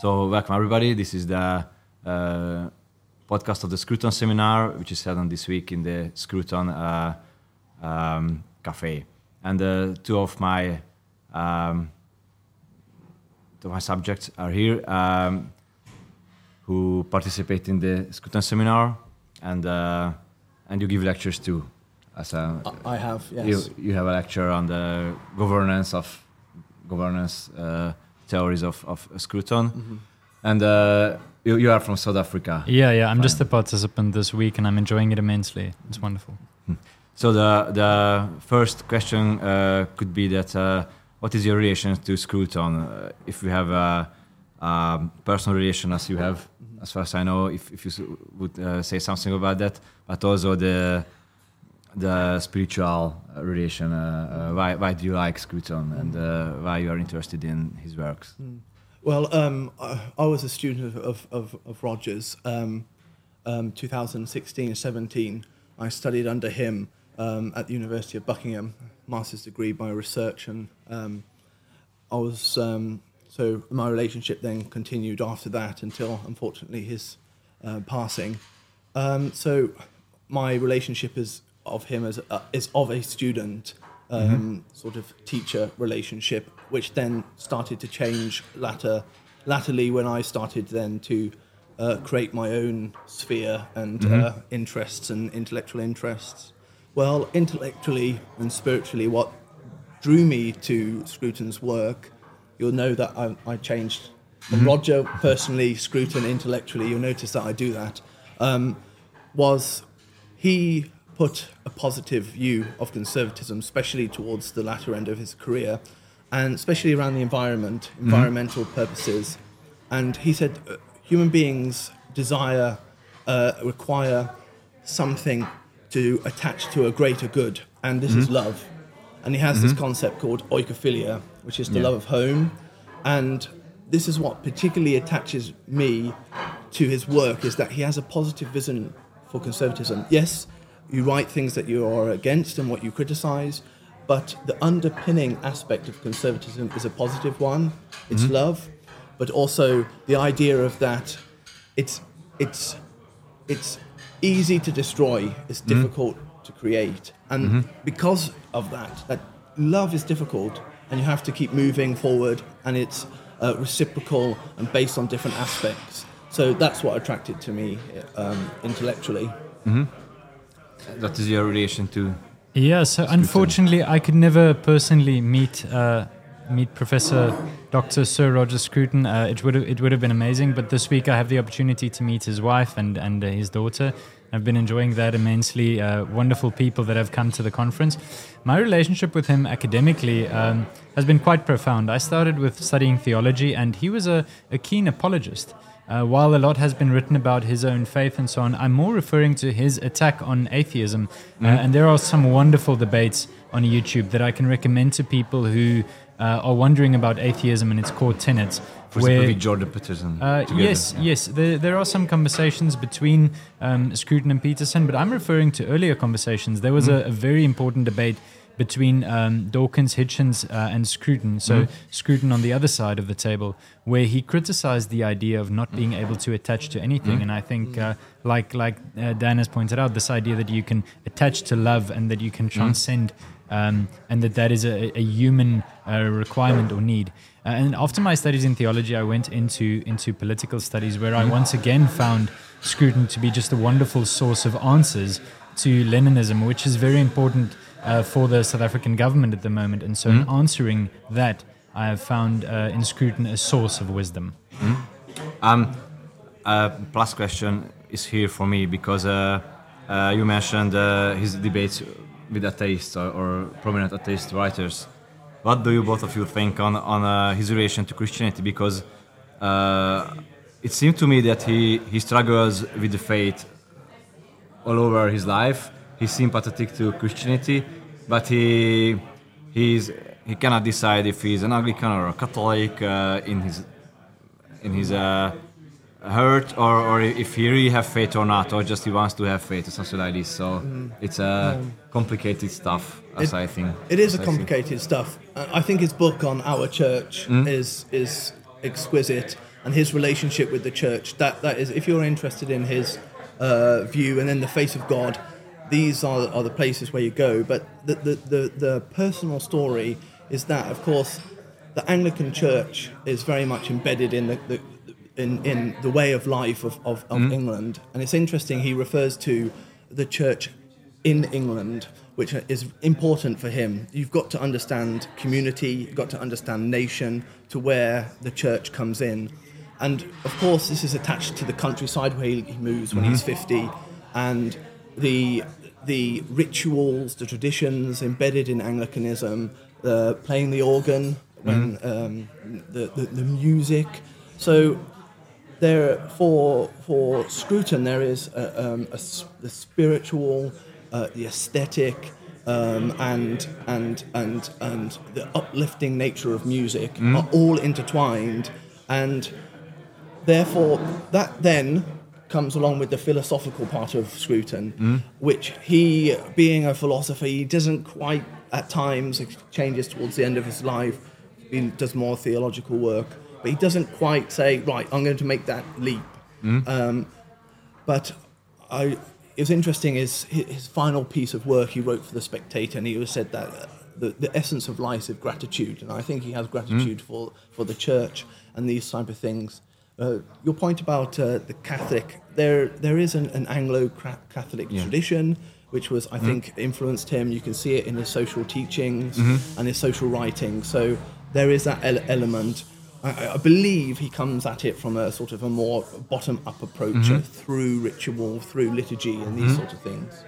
So, welcome everybody. This is the uh, podcast of the Scruton seminar, which is held on this week in the Scruton uh, um, Cafe. And uh, two of my um, two of my subjects are here um, who participate in the Scruton seminar, and uh, and you give lectures too. As a, I have, yes. you, you have a lecture on the governance of governance uh, theories of, of Scruton. Mm-hmm. And uh, you, you are from South Africa. Yeah, yeah. I'm Fine. just a participant this week, and I'm enjoying it immensely. It's wonderful. So the the first question uh, could be that uh, what is your relation to Scruton? Uh, if you have a, a personal relation as you have, as far as I know, if, if you would uh, say something about that, but also the the spiritual uh, relation. Uh, uh, why why do you like Scruton and why you are interested in his works? Well, um, I, was a student of, of, of, Rogers. Um, um, 2016 17, I studied under him um, at the University of Buckingham, master's degree by research, and um, I was um, so my relationship then continued after that until unfortunately his uh, passing. So my relationship is of him as a, is of a student um, sort of teacher relationship, which then started to change latter latterly when I started then to uh, create my own sphere and uh, interests and intellectual interests. Well, intellectually and spiritually, what drew me to Scruton's work, you'll know that I, I changed from Roger personally, Scruton intellectually. You'll notice that I do that. Um, was he put a positive view of conservatism, especially towards the latter end of his career, and especially around the environment, environmental purposes. And he said, uh, human beings desire, uh, require something to attach to a greater good, and this is love. And he has this concept called oikophilia, which is the Yeah. love of home. And this is what particularly attaches me to his work is that he has a positive vision for conservatism. Yes, you write things that you are against and what you criticize, but the underpinning aspect of conservatism is a positive one. It's love, but also the idea of that it's it's it's easy to destroy, it's difficult to create. And because of that, that love is difficult and you have to keep moving forward and it's uh, reciprocal and based on different aspects. So that's what attracted to me um, intellectually. That is your relation to Yeah, so unfortunately, I could never personally meet uh, meet Professor Dr. Sir Roger Scruton. Uh, it would have, it would have been amazing, but this week I have the opportunity to meet his wife and and uh, his daughter. I've been enjoying that immensely. Uh, wonderful people that have come to the conference. My relationship with him academically um, has been quite profound. I started with studying theology, and he was a, a keen apologist. Uh, while a lot has been written about his own faith and so on, I'm more referring to his attack on atheism. Uh, and there are some wonderful debates on YouTube that I can recommend to people who uh, are wondering about atheism and its core tenets. for example, with Jordan Peterson. Uh, yes, yes. There, there are some conversations between um, Scruton and Peterson, but I'm referring to earlier conversations. There was a, a very important debate between um, Dawkins, Hitchens, uh, and Scruton. So Scruton on the other side of the table, where he criticized the idea of not being able to attach to anything. And I think, uh, like like uh, Dan has pointed out, this idea that you can attach to love and that you can transcend um, and that that is a, a human uh, requirement or need. Uh, and after my studies in theology, I went into into political studies, where I once again found Scruton to be just a wonderful source of answers to Leninism, which is very important uh, for the South African government at the moment. And so, in answering that, I have found uh, in Scruton a source of wisdom. Um, a plus question is here for me because uh, uh, you mentioned uh, his debates with atheists or, or prominent atheist writers. What do you both of you think on on uh, his relation to Christianity? Because uh, it seemed to me that he he struggles with the faith all over his life. He's sympathetic to Christianity, but he he's he cannot decide if he's an Anglican or a Catholic uh, in his in his uh, hurt or, or if he really have faith or not or just he wants to have faith or something like this so it's uh, complicated stuff as It- I think It is a a complicated stuff. Uh, I think his book on our church Mm. is is exquisite, and his relationship with the church. That that is, if you're interested in his uh, view and then the face of God, these are, are the places where you go. But the, the, the, the personal story is that, of course, the Anglican Church is very much embedded in the, the in, in the way of life of, of, of mm-hmm. England. And it's interesting, he refers to the church in England, which is important for him. You've got to understand community, you've got to understand nation, to where the church comes in. And of course, this is attached to the countryside where he moves when mm-hmm. he's 50, and the, the rituals, the traditions embedded in Anglicanism, uh, playing the organ, when um, the, the, the music. So there for for Scruton there is a, um, a the spiritual, uh, the aesthetic, um, and and and and the uplifting nature of music are all intertwined, and therefore that then comes along with the philosophical part of Scruton, which he, being a philosopher, he doesn't quite at times it changes towards the end of his life. He does more theological work, but he doesn't quite say, right, I'm going to make that leap. Um, but I, it was interesting is his, final piece of work he wrote for the Spectator, and he was said that uh, the, the essence of life is gratitude, and I think he has gratitude for, for the church and these type of things. Uh, your point about uh, the Catholic, there there is an, an Anglo-Catholic Yeah. tradition which was I think influenced him. You can see it in his social teachings and his social writing. So there is that ele- element. I, I- I believe he comes at it from a sort of a more bottom-up approach uh, through ritual, through liturgy, and these sort of things.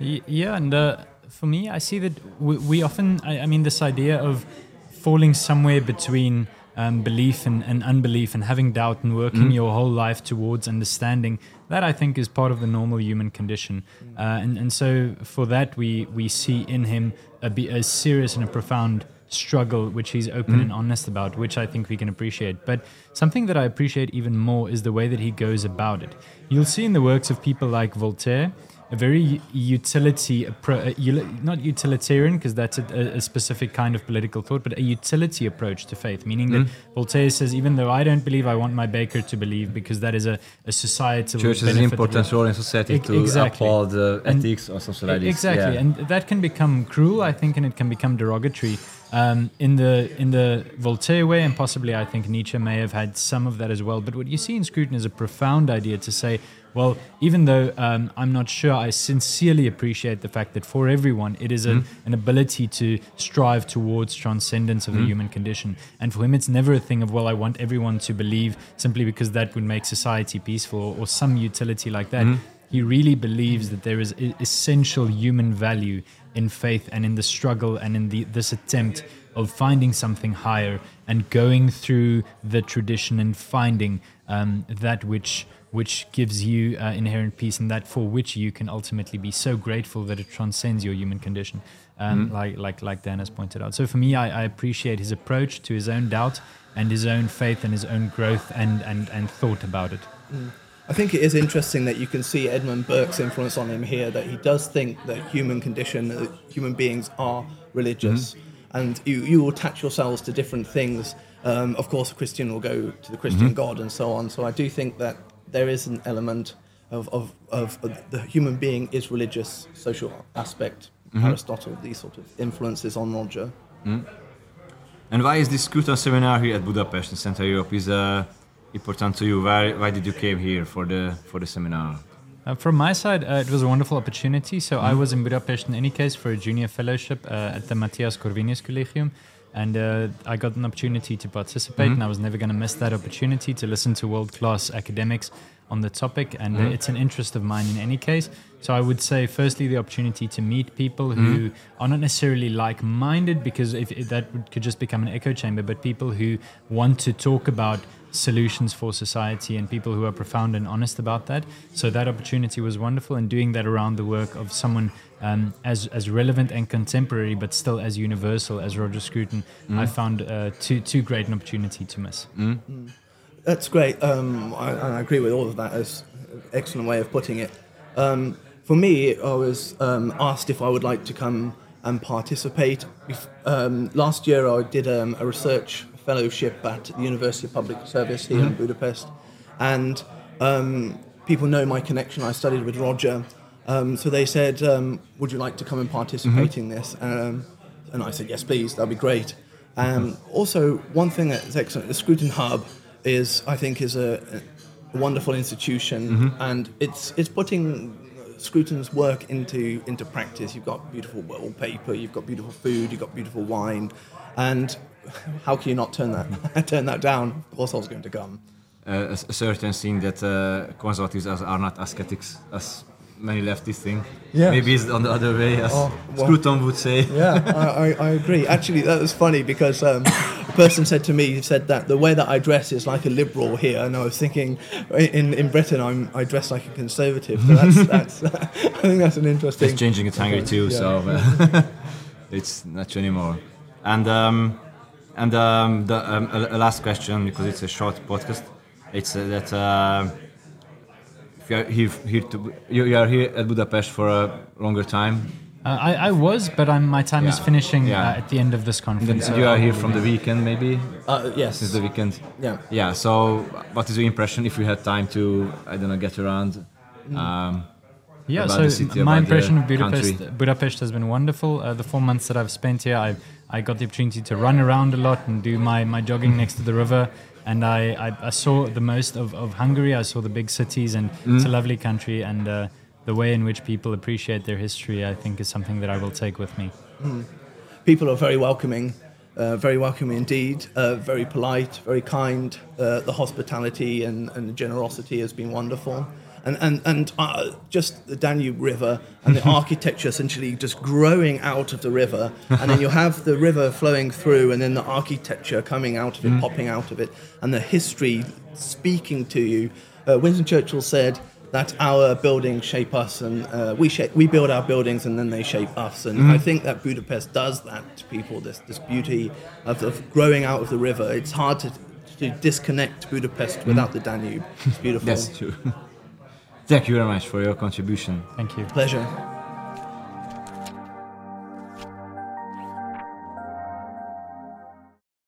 Yeah, and uh, for me, I see that we, we often, I, I mean, this idea of falling somewhere between um, belief and, and unbelief and having doubt and working your whole life towards understanding, that I think is part of the normal human condition. Uh, and, and so for that, we, we see in him a, be, a serious and a profound struggle, which he's open and honest about, which I think we can appreciate. But something that I appreciate even more is the way that he goes about it. You'll see in the works of people like Voltaire a very utility appro- uh, not utilitarian because that's a, a, specific kind of political thought, but a utility approach to faith, meaning that Voltaire says, even though I don't believe, I want my baker to believe because that is a, a societal Church has an benefit that we- important role in society Ex- to exactly. uphold And- ethics or something like this. Exactly, Yeah. and that can become cruel, I think, and it can become derogatory. Um, in the in the Voltaire way, and possibly I think Nietzsche may have had some of that as well. But what you see in Scruton is a profound idea to say, well, even though um, I'm not sure, I sincerely appreciate the fact that for everyone it is a, an ability to strive towards transcendence of the human condition. And for him, it's never a thing of, well, I want everyone to believe simply because that would make society peaceful or, or some utility like that. He really believes that there is essential human value in faith and in the struggle and in the, this attempt of finding something higher and going through the tradition and finding um, that which which gives you uh, inherent peace and that for which you can ultimately be so grateful that it transcends your human condition, um, like like like Dan has pointed out. So for me, I, I appreciate his approach to his own doubt and his own faith and his own growth and and and thought about it. I think it is interesting that you can see Edmund Burke's influence on him here. That he does think that human condition, that human beings are religious, and you you attach yourselves to different things. Um, of course, a Christian will go to the Christian God and so on. So I do think that there is an element of of, of, of the human being is religious, social aspect. Aristotle, these sort of influences on Roger. And why is this Scruton seminar here at Budapest in Central Europe is uh, important to you? Why, why did you came here for the for the seminar? Uh, from my side, uh, it was a wonderful opportunity. So I was in Budapest in any case for a junior fellowship uh, at the Mathias Corvinus Collegium. And uh, I got an opportunity to participate, and I was never going to miss that opportunity to listen to world class academics on the topic. And uh, it's an interest of mine in any case. So I would say, firstly, the opportunity to meet people who are not necessarily like minded, because if, if that could just become an echo chamber, but people who want to talk about solutions for society and people who are profound and honest about that. So that opportunity was wonderful, and doing that around the work of someone um, as as relevant and contemporary, but still as universal as Roger Scruton, I found uh, too too great an opportunity to miss. That's great. Um, I, and I agree with all of that. As an excellent way of putting it. Um, for me, I was um, asked if I would like to come and participate. Bef- Um, last year, I did um, a research fellowship at the University of Public Service here in Budapest, and um, people know my connection. I studied with Roger, um, so they said, um, "Would you like to come and participate in this?" Um, and I said, "Yes, please. That'd be great." Um, also, one thing that's excellent, the Scruton Hub is, I think, is a, a wonderful institution, and it's it's putting Scruton's work into into practice. You've got beautiful wallpaper, you've got beautiful food, you've got beautiful wine, and how can you not turn that turn that down? Of course, I was going to come. Uh, a, a certain thing that uh, conservatives are, are not ascetics as many leftists think. Yes. Maybe it's on the other way, as Oh, well- Scruton would say. Yeah, I, I, I agree. Actually, that was funny because um, a person said to me, he said that the way that I dress is like a liberal here, and I was thinking, in in Britain, I'm I dress like a conservative. So that's that's. I think that's an interesting. It's changing in Hungary too, Yeah. so uh, it's not true anymore. And um, and um, the um, a, a last question because it's a short podcast. It's uh, that uh, if you are here, here to, you, you are here at Budapest for a longer time. Uh, I, I was, but I'm, my time is finishing Yeah. uh, at the end of this conference. And so you are here from the weekend, maybe Uh, yes. since the weekend. Yeah. Yeah. So, what is your impression if you had time to I don't know get around? Um, Yeah, about so the city, my about impression the of Budapest country. Budapest has been wonderful. Uh, the four months that I've spent here, I I got the opportunity to run around a lot and do my, my jogging next to the river. And I, I, I saw the most of, of Hungary. I saw the big cities, and it's a lovely country. And uh, the way in which people appreciate their history, I think, is something that I will take with me. people are very welcoming, uh, very welcoming indeed, uh, very polite, very kind. Uh, the hospitality and, and the generosity has been wonderful. And, and, and uh, just the Danube River and the architecture essentially just growing out of the river. And then you have the river flowing through, and then the architecture coming out of it, popping out of it, and the history speaking to you. Uh, Winston Churchill said, that our buildings shape us and uh, we shape, we build our buildings and then they shape us. And I think that Budapest does that to people this this beauty of, of growing out of the river. It's hard to, to disconnect Budapest without the Danube. It's beautiful. That's true. Thank you very much for your contribution. Thank you. pleasure